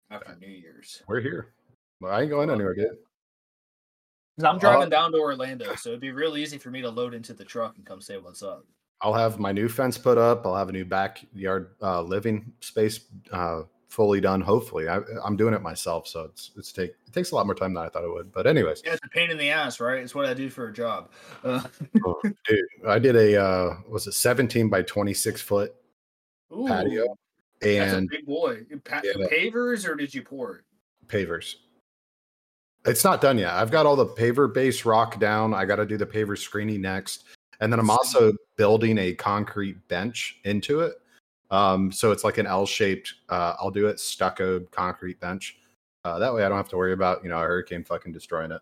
after New Year's. We're here. Well, I ain't going anywhere, dude. I'm Uh, driving down to Orlando, so it'd be real easy for me to load into the truck and come say what's up. I'll have my new fence put up. I'll have a new backyard uh, living space uh, fully done. Hopefully, I, I'm doing it myself, so it's it's take it takes a lot more time than I thought it would. But anyways, Yeah, it's a pain in the ass, right? It's what I do for a job. Uh, oh, dude, I did a uh, was it 17 by 26 foot patio ooh, a and big boy. Pa- Yeah. Pavers or did you pour it? pavers. It's not done yet. I've got all the paver base rock down. I got to do the paver screening next, and then I'm also building a concrete bench into it. Um, so it's like an L-shaped. Uh, I'll do it stuccoed concrete bench. Uh, that way, I don't have to worry about you know a hurricane fucking destroying it.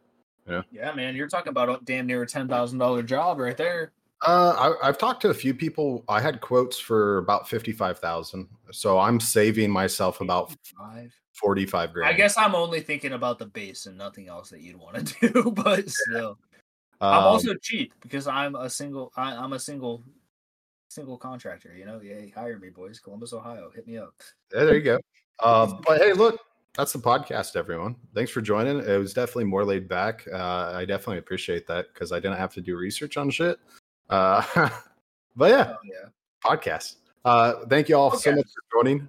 Yeah, man, you're talking about a damn near a ten thousand dollar job right there. Uh, I, I've talked to a few people. I had quotes for about fifty-five thousand, so I'm saving myself about Five. forty-five grand. I guess I'm only thinking about the base and nothing else that you'd want to do, but still, I'm Um, also cheap because I'm a single. I, I'm a single, single contractor. You know, yeah, hire me, boys. Columbus, Ohio, hit me up. Yeah, there you go. Uh, but hey, look, that's the podcast, everyone. Thanks for joining. It was definitely more laid back. Uh, I definitely appreciate that because I didn't have to do research on shit. Uh, but yeah, Oh yeah, podcast. Uh, thank you all so much for joining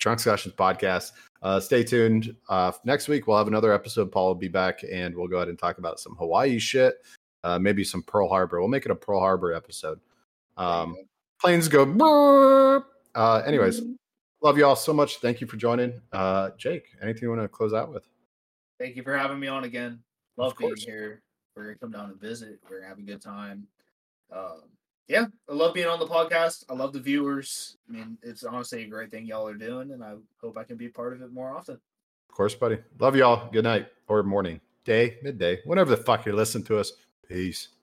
Drunkscussions podcast. Uh, stay tuned. Uh, next week we'll have another episode. Paul will be back, and we'll go ahead and talk about some Hawaii shit. Uh, maybe some Pearl Harbor. We'll make it a Pearl Harbor episode. Um, planes go. Uh, anyways, love you all so much. Thank you for joining. Uh, Jake, anything you want to close out with? thank you for having me on again. Love being here. We're gonna come down and visit. We're gonna a good time. Um, yeah, I love being on the podcast. I love the viewers. I mean, it's honestly a great thing y'all are doing, and I hope I can be part of it more often. Of course, buddy. Love you all. Good night or morning, day, midday, whenever the fuck you listen to us. Peace.